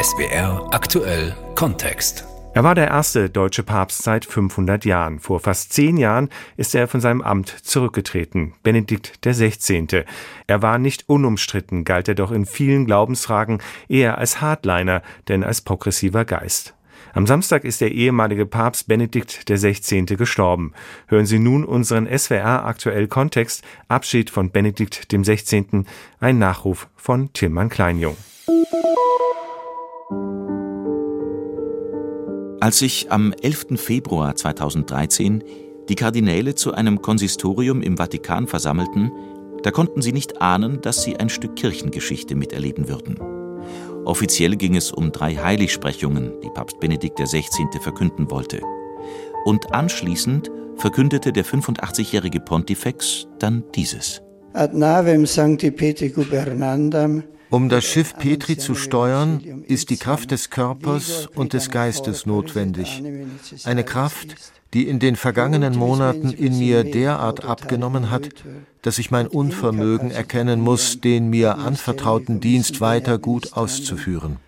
SBR aktuell Kontext. Er war der erste deutsche Papst seit 500 Jahren. Vor fast zehn Jahren ist er von seinem Amt zurückgetreten, Benedikt XVI. Er war nicht unumstritten, galt er doch in vielen Glaubensfragen eher als Hardliner, denn als progressiver Geist. Am Samstag ist der ehemalige Papst Benedikt XVI. gestorben. Hören Sie nun unseren SWR aktuell Kontext Abschied von Benedikt XVI. Ein Nachruf von Tilman Kleinjung. Als sich am 11. Februar 2013 die Kardinäle zu einem Konsistorium im Vatikan versammelten, da konnten sie nicht ahnen, dass sie ein Stück Kirchengeschichte miterleben würden. Offiziell ging es um drei Heiligsprechungen, die Papst Benedikt XVI. verkünden wollte. Und anschließend verkündete der 85-jährige Pontifex dann dieses. Ad navem Sancti Petri Gubernandam um das Schiff Petri zu steuern, ist die Kraft des Körpers und des Geistes notwendig. Eine Kraft, die in den vergangenen Monaten in mir derart abgenommen hat, dass ich mein Unvermögen erkennen muss, den mir anvertrauten Dienst weiter gut auszuführen.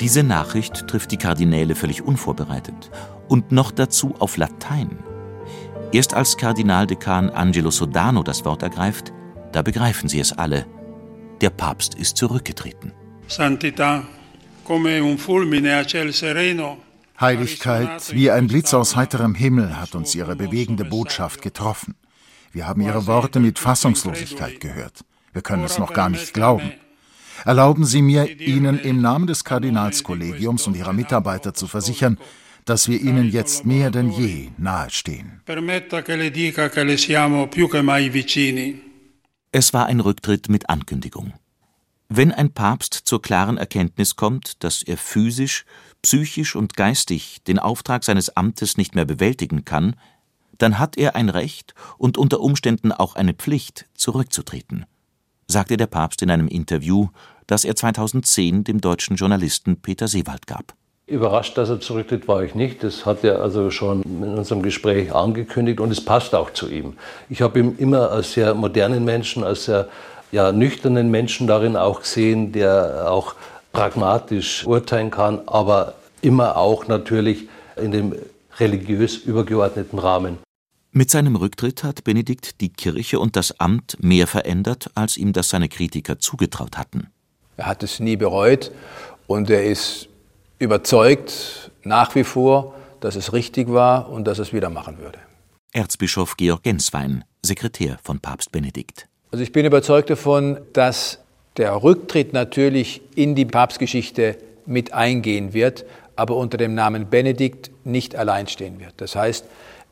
Diese Nachricht trifft die Kardinäle völlig unvorbereitet und noch dazu auf Latein. Erst als Kardinaldekan Angelo Sodano das Wort ergreift, da begreifen sie es alle. Der Papst ist zurückgetreten. Heiligkeit, wie ein Blitz aus heiterem Himmel hat uns ihre bewegende Botschaft getroffen. Wir haben ihre Worte mit Fassungslosigkeit gehört. Wir können es noch gar nicht glauben. Erlauben Sie mir, Ihnen im Namen des Kardinalskollegiums und Ihrer Mitarbeiter zu versichern, dass wir ihnen jetzt mehr denn je nahestehen. Es war ein Rücktritt mit Ankündigung. Wenn ein Papst zur klaren Erkenntnis kommt, dass er physisch, psychisch und geistig den Auftrag seines Amtes nicht mehr bewältigen kann, dann hat er ein Recht und unter Umständen auch eine Pflicht, zurückzutreten, sagte der Papst in einem Interview, das er 2010 dem deutschen Journalisten Peter Seewald gab. Überrascht, dass er zurücktritt, war ich nicht. Das hat er also schon in unserem Gespräch angekündigt und es passt auch zu ihm. Ich habe ihn immer als sehr modernen Menschen, als sehr ja, nüchternen Menschen darin auch gesehen, der auch pragmatisch urteilen kann, aber immer auch natürlich in dem religiös übergeordneten Rahmen. Mit seinem Rücktritt hat Benedikt die Kirche und das Amt mehr verändert, als ihm das seine Kritiker zugetraut hatten. Er hat es nie bereut und er ist überzeugt nach wie vor, dass es richtig war und dass es wieder machen würde. Erzbischof Georg Genswein, Sekretär von Papst Benedikt. Also ich bin überzeugt davon, dass der Rücktritt natürlich in die Papstgeschichte mit eingehen wird, aber unter dem Namen Benedikt nicht allein stehen wird. Das heißt,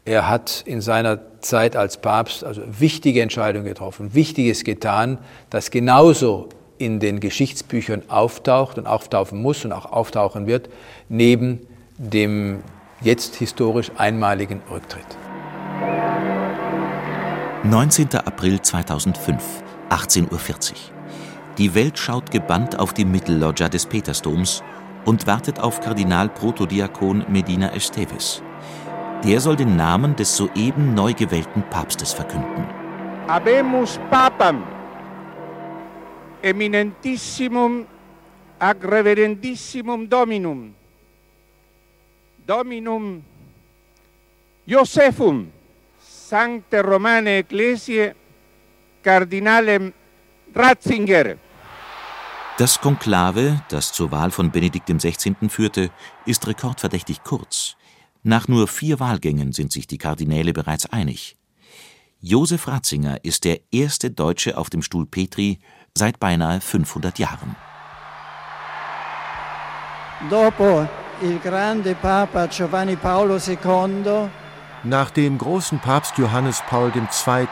er hat in seiner Zeit als Papst also wichtige Entscheidungen getroffen, Wichtiges getan, das genauso in den Geschichtsbüchern auftaucht und auftauchen muss und auch auftauchen wird, neben dem jetzt historisch einmaligen Rücktritt. 19. April 2005, 18.40 Uhr. Die Welt schaut gebannt auf die Mittelloggia des Petersdoms und wartet auf Kardinal Protodiakon Medina Esteves. Der soll den Namen des soeben neu gewählten Papstes verkünden. Habemus Papam eminentissimum ag reverendissimum dominum dominum Josephum Sancte Romane Ecclesiae Kardinalem Ratzinger das Konklave, das zur Wahl von Benedikt XVI. führte, ist rekordverdächtig kurz. Nach nur vier Wahlgängen sind sich die Kardinäle bereits einig. Josef Ratzinger ist der erste Deutsche auf dem Stuhl Petri seit beinahe 500 Jahren. Dopo il grande Papa Giovanni Paolo II nach dem großen Papst Johannes Paul II.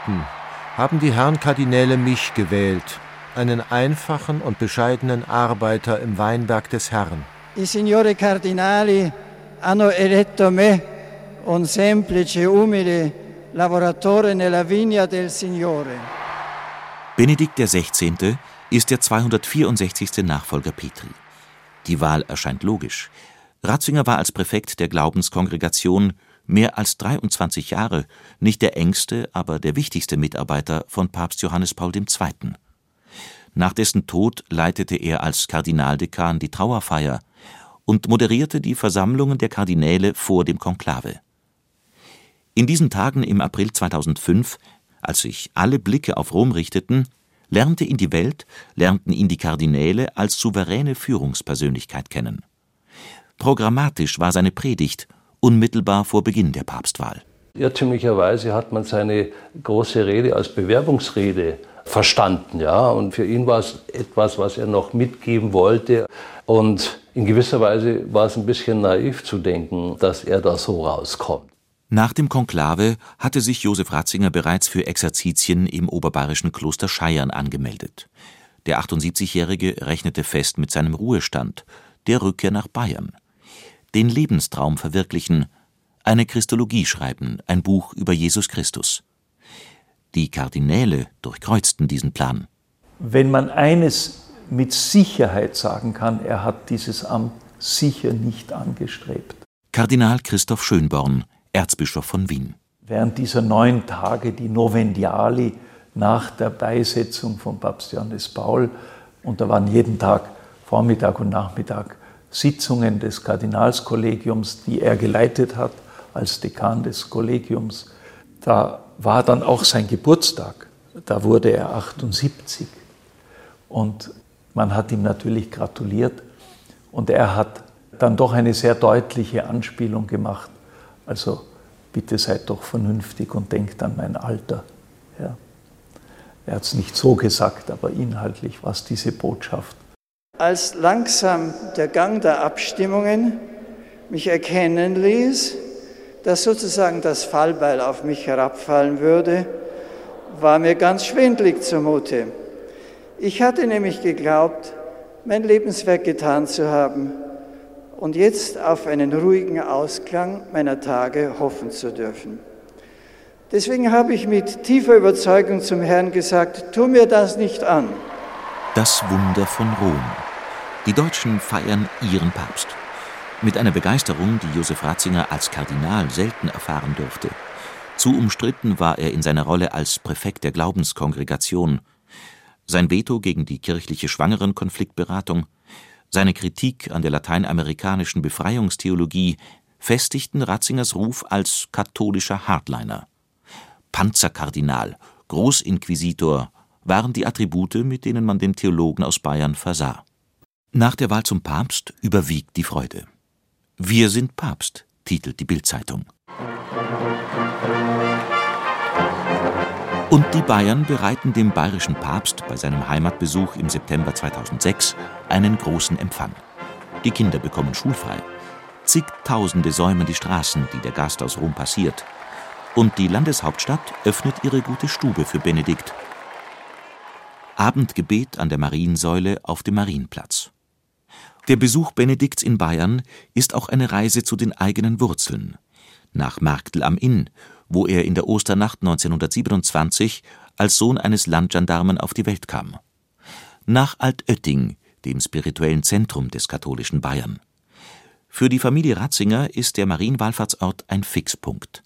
haben die Herren Kardinäle mich gewählt, einen einfachen und bescheidenen Arbeiter im Weinberg des Herrn. I signori cardinali hanno eletto me, un semplice, umile lavoratore nella vigna del Signore. Benedikt XVI. ist der 264. Nachfolger Petri. Die Wahl erscheint logisch. Ratzinger war als Präfekt der Glaubenskongregation mehr als 23 Jahre nicht der engste, aber der wichtigste Mitarbeiter von Papst Johannes Paul II. Nach dessen Tod leitete er als Kardinaldekan die Trauerfeier und moderierte die Versammlungen der Kardinäle vor dem Konklave. In diesen Tagen im April 2005, als sich alle Blicke auf Rom richteten, lernte ihn die Welt, lernten ihn die Kardinäle als souveräne Führungspersönlichkeit kennen. Programmatisch war seine Predigt unmittelbar vor Beginn der Papstwahl. Irrtümlicherweise hat man seine große Rede als Bewerbungsrede verstanden, ja, und für ihn war es etwas, was er noch mitgeben wollte und in gewisser Weise war es ein bisschen naiv zu denken, dass er da so rauskommt. Nach dem Konklave hatte sich Josef Ratzinger bereits für Exerzitien im oberbayerischen Kloster Scheiern angemeldet. Der 78-Jährige rechnete fest mit seinem Ruhestand, der Rückkehr nach Bayern den Lebenstraum verwirklichen, eine Christologie schreiben, ein Buch über Jesus Christus. Die Kardinäle durchkreuzten diesen Plan. Wenn man eines mit Sicherheit sagen kann, er hat dieses Amt sicher nicht angestrebt. Kardinal Christoph Schönborn, Erzbischof von Wien. Während dieser neun Tage, die Novendiali nach der Beisetzung von Papst Johannes Paul, und da waren jeden Tag Vormittag und Nachmittag Sitzungen des Kardinalskollegiums, die er geleitet hat als Dekan des Kollegiums. Da war dann auch sein Geburtstag. Da wurde er 78. Und man hat ihm natürlich gratuliert. Und er hat dann doch eine sehr deutliche Anspielung gemacht. Also bitte seid doch vernünftig und denkt an mein Alter. Ja. Er hat es nicht so gesagt, aber inhaltlich war es diese Botschaft. Als langsam der Gang der Abstimmungen mich erkennen ließ, dass sozusagen das Fallbeil auf mich herabfallen würde, war mir ganz schwindlig zumute. Ich hatte nämlich geglaubt, mein Lebenswerk getan zu haben und jetzt auf einen ruhigen Ausklang meiner Tage hoffen zu dürfen. Deswegen habe ich mit tiefer Überzeugung zum Herrn gesagt, tu mir das nicht an. Das Wunder von Rom. Die Deutschen feiern ihren Papst. Mit einer Begeisterung, die Josef Ratzinger als Kardinal selten erfahren durfte. Zu umstritten war er in seiner Rolle als Präfekt der Glaubenskongregation. Sein Veto gegen die kirchliche Schwangerenkonfliktberatung, seine Kritik an der lateinamerikanischen Befreiungstheologie festigten Ratzingers Ruf als katholischer Hardliner. Panzerkardinal, Großinquisitor waren die Attribute, mit denen man den Theologen aus Bayern versah. Nach der Wahl zum Papst überwiegt die Freude. Wir sind Papst, titelt die Bildzeitung. Und die Bayern bereiten dem bayerischen Papst bei seinem Heimatbesuch im September 2006 einen großen Empfang. Die Kinder bekommen schulfrei. Zigtausende säumen die Straßen, die der Gast aus Rom passiert. Und die Landeshauptstadt öffnet ihre gute Stube für Benedikt. Abendgebet an der Mariensäule auf dem Marienplatz. Der Besuch Benedikts in Bayern ist auch eine Reise zu den eigenen Wurzeln. Nach Marktl am Inn, wo er in der Osternacht 1927 als Sohn eines Landgendarmen auf die Welt kam. Nach Altötting, dem spirituellen Zentrum des katholischen Bayern. Für die Familie Ratzinger ist der Marienwallfahrtsort ein Fixpunkt.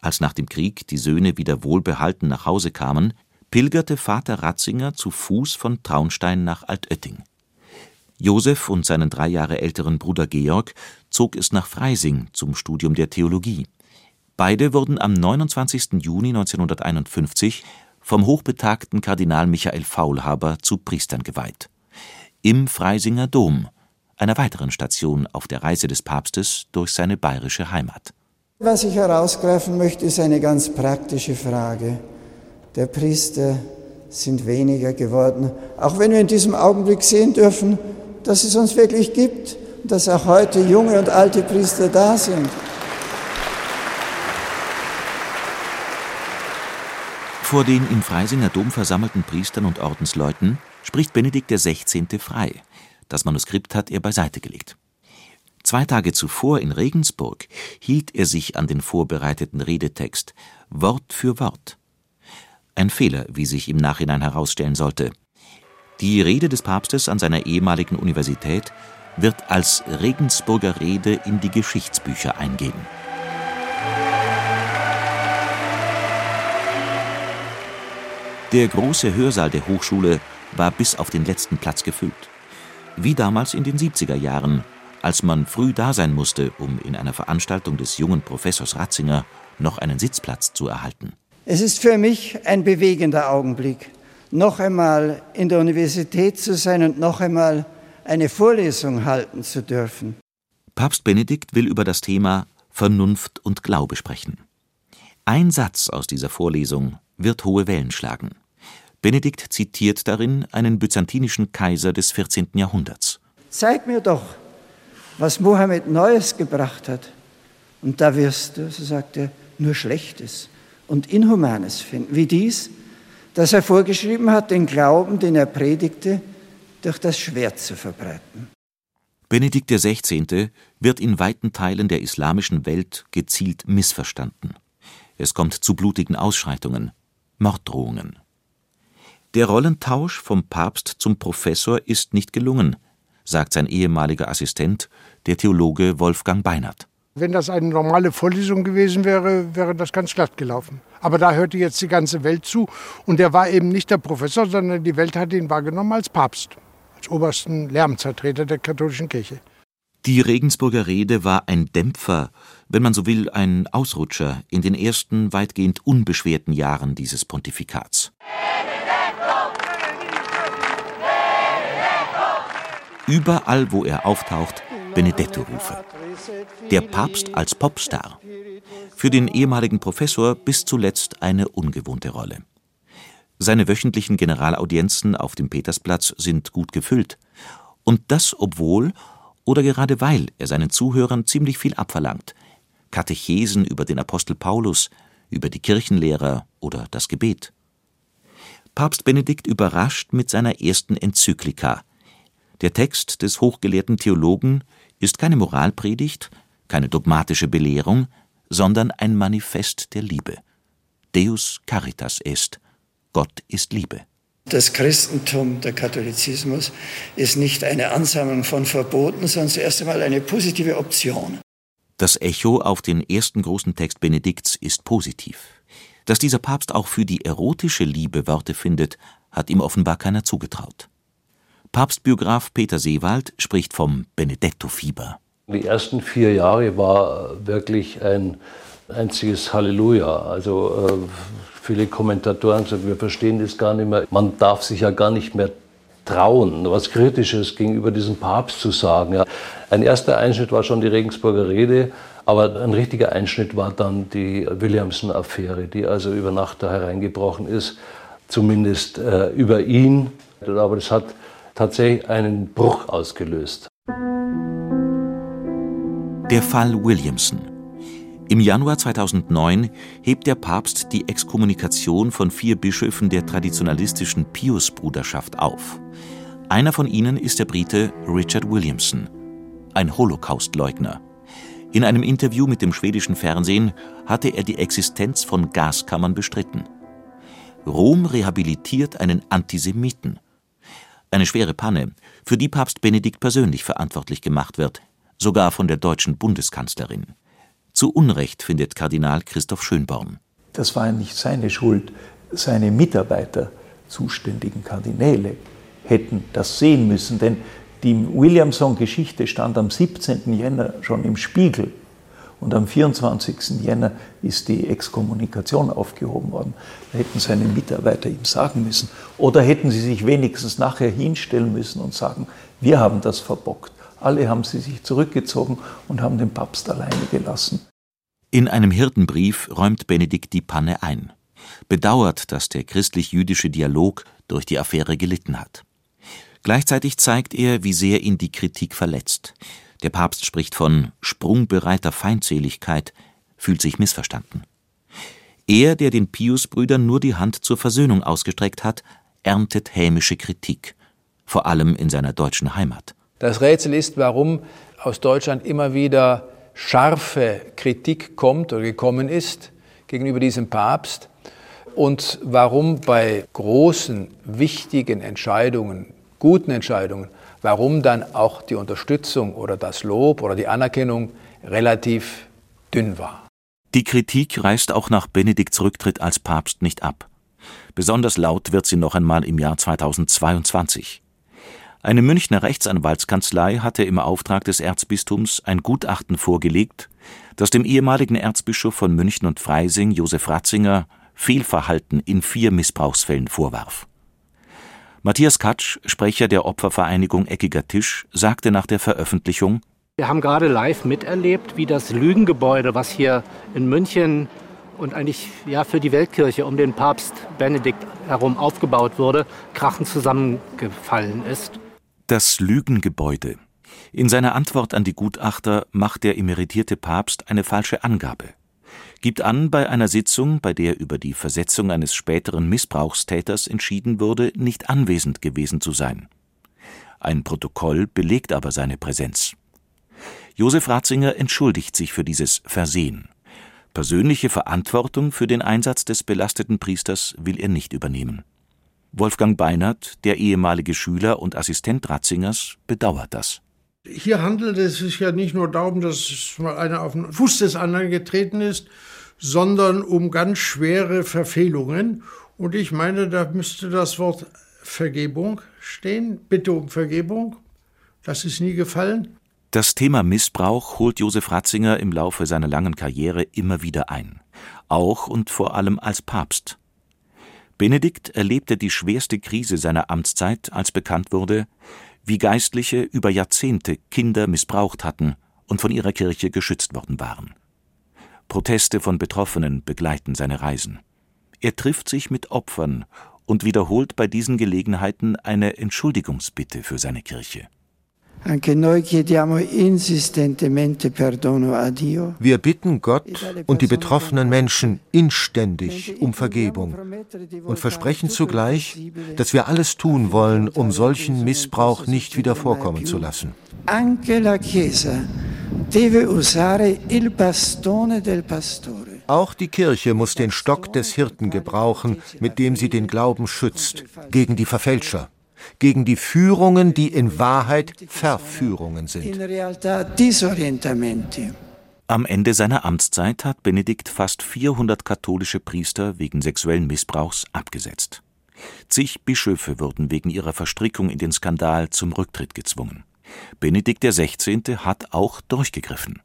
Als nach dem Krieg die Söhne wieder wohlbehalten nach Hause kamen, pilgerte Vater Ratzinger zu Fuß von Traunstein nach Altötting. Josef und seinen drei Jahre älteren Bruder Georg zog es nach Freising zum Studium der Theologie. Beide wurden am 29. Juni 1951 vom hochbetagten Kardinal Michael Faulhaber zu Priestern geweiht. Im Freisinger Dom, einer weiteren Station auf der Reise des Papstes durch seine bayerische Heimat. Was ich herausgreifen möchte, ist eine ganz praktische Frage. Der Priester sind weniger geworden. Auch wenn wir in diesem Augenblick sehen dürfen, dass es uns wirklich gibt dass auch heute junge und alte Priester da sind. Vor den im Freisinger Dom versammelten Priestern und Ordensleuten spricht Benedikt XVI. frei. Das Manuskript hat er beiseite gelegt. Zwei Tage zuvor in Regensburg hielt er sich an den vorbereiteten Redetext, Wort für Wort. Ein Fehler, wie sich im Nachhinein herausstellen sollte. Die Rede des Papstes an seiner ehemaligen Universität wird als Regensburger Rede in die Geschichtsbücher eingehen. Der große Hörsaal der Hochschule war bis auf den letzten Platz gefüllt. Wie damals in den 70er Jahren, als man früh da sein musste, um in einer Veranstaltung des jungen Professors Ratzinger noch einen Sitzplatz zu erhalten. Es ist für mich ein bewegender Augenblick, noch einmal in der Universität zu sein und noch einmal eine Vorlesung halten zu dürfen. Papst Benedikt will über das Thema Vernunft und Glaube sprechen. Ein Satz aus dieser Vorlesung wird hohe Wellen schlagen. Benedikt zitiert darin einen byzantinischen Kaiser des 14. Jahrhunderts. Zeig mir doch, was Mohammed Neues gebracht hat. Und da wirst du, so sagt er, nur Schlechtes und Inhumanes finden, wie dies, dass er vorgeschrieben hat, den Glauben, den er predigte, durch das Schwert zu verbreiten. Benedikt XVI. wird in weiten Teilen der islamischen Welt gezielt missverstanden. Es kommt zu blutigen Ausschreitungen, Morddrohungen. Der Rollentausch vom Papst zum Professor ist nicht gelungen, sagt sein ehemaliger Assistent, der Theologe Wolfgang Beinert. Wenn das eine normale Vorlesung gewesen wäre, wäre das ganz glatt gelaufen. Aber da hörte jetzt die ganze Welt zu und er war eben nicht der Professor, sondern die Welt hat ihn wahrgenommen als Papst, als obersten Lärmzertreter der katholischen Kirche. Die Regensburger Rede war ein Dämpfer, wenn man so will, ein Ausrutscher in den ersten weitgehend unbeschwerten Jahren dieses Pontifikats. Überall, wo er auftaucht, Benedetto-Rufe. Der Papst als Popstar. Für den ehemaligen Professor bis zuletzt eine ungewohnte Rolle. Seine wöchentlichen Generalaudienzen auf dem Petersplatz sind gut gefüllt. Und das obwohl oder gerade weil er seinen Zuhörern ziemlich viel abverlangt. Katechesen über den Apostel Paulus, über die Kirchenlehrer oder das Gebet. Papst Benedikt überrascht mit seiner ersten Enzyklika. Der Text des hochgelehrten Theologen ist keine Moralpredigt, keine dogmatische Belehrung, sondern ein Manifest der Liebe. Deus caritas est, Gott ist Liebe. Das Christentum, der Katholizismus, ist nicht eine Ansammlung von Verboten, sondern zuerst einmal eine positive Option. Das Echo auf den ersten großen Text Benedikts ist positiv. Dass dieser Papst auch für die erotische Liebe Worte findet, hat ihm offenbar keiner zugetraut. Papstbiograf Peter Seewald spricht vom Benedetto-Fieber. Die ersten vier Jahre war wirklich ein einziges Halleluja. Also äh, viele Kommentatoren sagen, wir verstehen das gar nicht mehr. Man darf sich ja gar nicht mehr trauen, was Kritisches gegenüber diesem Papst zu sagen. Ja. Ein erster Einschnitt war schon die Regensburger Rede, aber ein richtiger Einschnitt war dann die Williamson-Affäre, die also über Nacht da hereingebrochen ist, zumindest äh, über ihn. Aber das hat tatsächlich einen Bruch ausgelöst. Der Fall Williamson. Im Januar 2009 hebt der Papst die Exkommunikation von vier Bischöfen der traditionalistischen Pius-Bruderschaft auf. Einer von ihnen ist der Brite Richard Williamson, ein Holocaustleugner. In einem Interview mit dem schwedischen Fernsehen hatte er die Existenz von Gaskammern bestritten. Rom rehabilitiert einen Antisemiten. Eine schwere Panne, für die Papst Benedikt persönlich verantwortlich gemacht wird, sogar von der deutschen Bundeskanzlerin. Zu Unrecht findet Kardinal Christoph Schönborn. Das war nicht seine Schuld. Seine Mitarbeiter, zuständigen Kardinäle, hätten das sehen müssen, denn die Williamson-Geschichte stand am 17. Jänner schon im Spiegel und am 24. Jänner ist die Exkommunikation aufgehoben worden. Da hätten seine Mitarbeiter ihm sagen müssen. Oder hätten sie sich wenigstens nachher hinstellen müssen und sagen, wir haben das verbockt. Alle haben sie sich zurückgezogen und haben den Papst alleine gelassen. In einem Hirtenbrief räumt Benedikt die Panne ein, bedauert, dass der christlich-jüdische Dialog durch die Affäre gelitten hat. Gleichzeitig zeigt er, wie sehr ihn die Kritik verletzt. Der Papst spricht von sprungbereiter Feindseligkeit, fühlt sich missverstanden. Er, der den Pius-Brüdern nur die Hand zur Versöhnung ausgestreckt hat, erntet hämische Kritik, vor allem in seiner deutschen Heimat. Das Rätsel ist, warum aus Deutschland immer wieder scharfe Kritik kommt oder gekommen ist gegenüber diesem Papst und warum bei großen, wichtigen Entscheidungen, guten Entscheidungen, warum dann auch die Unterstützung oder das Lob oder die Anerkennung relativ dünn war. Die Kritik reißt auch nach Benedikts Rücktritt als Papst nicht ab. Besonders laut wird sie noch einmal im Jahr 2022. Eine Münchner Rechtsanwaltskanzlei hatte im Auftrag des Erzbistums ein Gutachten vorgelegt, das dem ehemaligen Erzbischof von München und Freising, Josef Ratzinger, Fehlverhalten in vier Missbrauchsfällen vorwarf. Matthias Katsch, Sprecher der Opfervereinigung Eckiger Tisch, sagte nach der Veröffentlichung Wir haben gerade live miterlebt, wie das Lügengebäude, was hier in München und eigentlich ja für die Weltkirche um den Papst Benedikt herum aufgebaut wurde, krachend zusammengefallen ist. Das Lügengebäude. In seiner Antwort an die Gutachter macht der emeritierte Papst eine falsche Angabe. Gibt an, bei einer Sitzung, bei der über die Versetzung eines späteren Missbrauchstäters entschieden wurde, nicht anwesend gewesen zu sein. Ein Protokoll belegt aber seine Präsenz. Josef Ratzinger entschuldigt sich für dieses Versehen. Persönliche Verantwortung für den Einsatz des belasteten Priesters will er nicht übernehmen. Wolfgang Beinert, der ehemalige Schüler und Assistent Ratzingers, bedauert das. Hier handelt es sich ja nicht nur darum, dass mal einer auf den Fuß des anderen getreten ist, sondern um ganz schwere Verfehlungen. Und ich meine, da müsste das Wort Vergebung stehen. Bitte um Vergebung. Das ist nie gefallen. Das Thema Missbrauch holt Josef Ratzinger im Laufe seiner langen Karriere immer wieder ein. Auch und vor allem als Papst. Benedikt erlebte die schwerste Krise seiner Amtszeit, als bekannt wurde, wie Geistliche über Jahrzehnte Kinder missbraucht hatten und von ihrer Kirche geschützt worden waren. Proteste von Betroffenen begleiten seine Reisen. Er trifft sich mit Opfern und wiederholt bei diesen Gelegenheiten eine Entschuldigungsbitte für seine Kirche. Wir bitten Gott und die betroffenen Menschen inständig um Vergebung und versprechen zugleich, dass wir alles tun wollen, um solchen Missbrauch nicht wieder vorkommen zu lassen. Auch die Kirche muss den Stock des Hirten gebrauchen, mit dem sie den Glauben schützt, gegen die Verfälscher gegen die Führungen, die in Wahrheit Verführungen sind. Am Ende seiner Amtszeit hat Benedikt fast 400 katholische Priester wegen sexuellen Missbrauchs abgesetzt. Zig Bischöfe wurden wegen ihrer Verstrickung in den Skandal zum Rücktritt gezwungen. Benedikt XVI. hat auch durchgegriffen.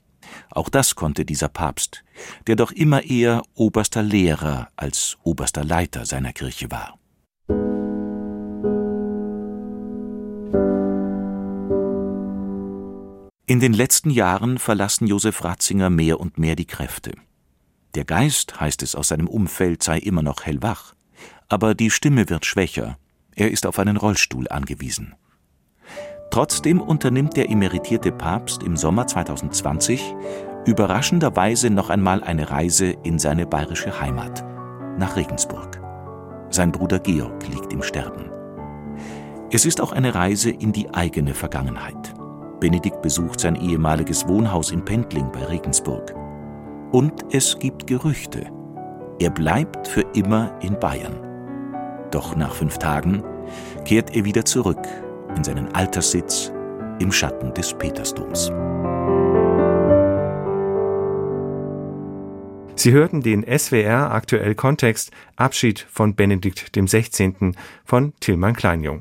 Auch das konnte dieser Papst, der doch immer eher oberster Lehrer als oberster Leiter seiner Kirche war. Den letzten Jahren verlassen Josef Ratzinger mehr und mehr die Kräfte. Der Geist, heißt es aus seinem Umfeld, sei immer noch hellwach, aber die Stimme wird schwächer, er ist auf einen Rollstuhl angewiesen. Trotzdem unternimmt der emeritierte Papst im Sommer 2020 überraschenderweise noch einmal eine Reise in seine bayerische Heimat, nach Regensburg. Sein Bruder Georg liegt im Sterben. Es ist auch eine Reise in die eigene Vergangenheit. Benedikt besucht sein ehemaliges Wohnhaus in Pendling bei Regensburg. Und es gibt Gerüchte. Er bleibt für immer in Bayern. Doch nach fünf Tagen kehrt er wieder zurück in seinen Alterssitz im Schatten des Petersdoms. Sie hörten den SWR aktuell Kontext Abschied von Benedikt dem 16. von Tilman Kleinjung.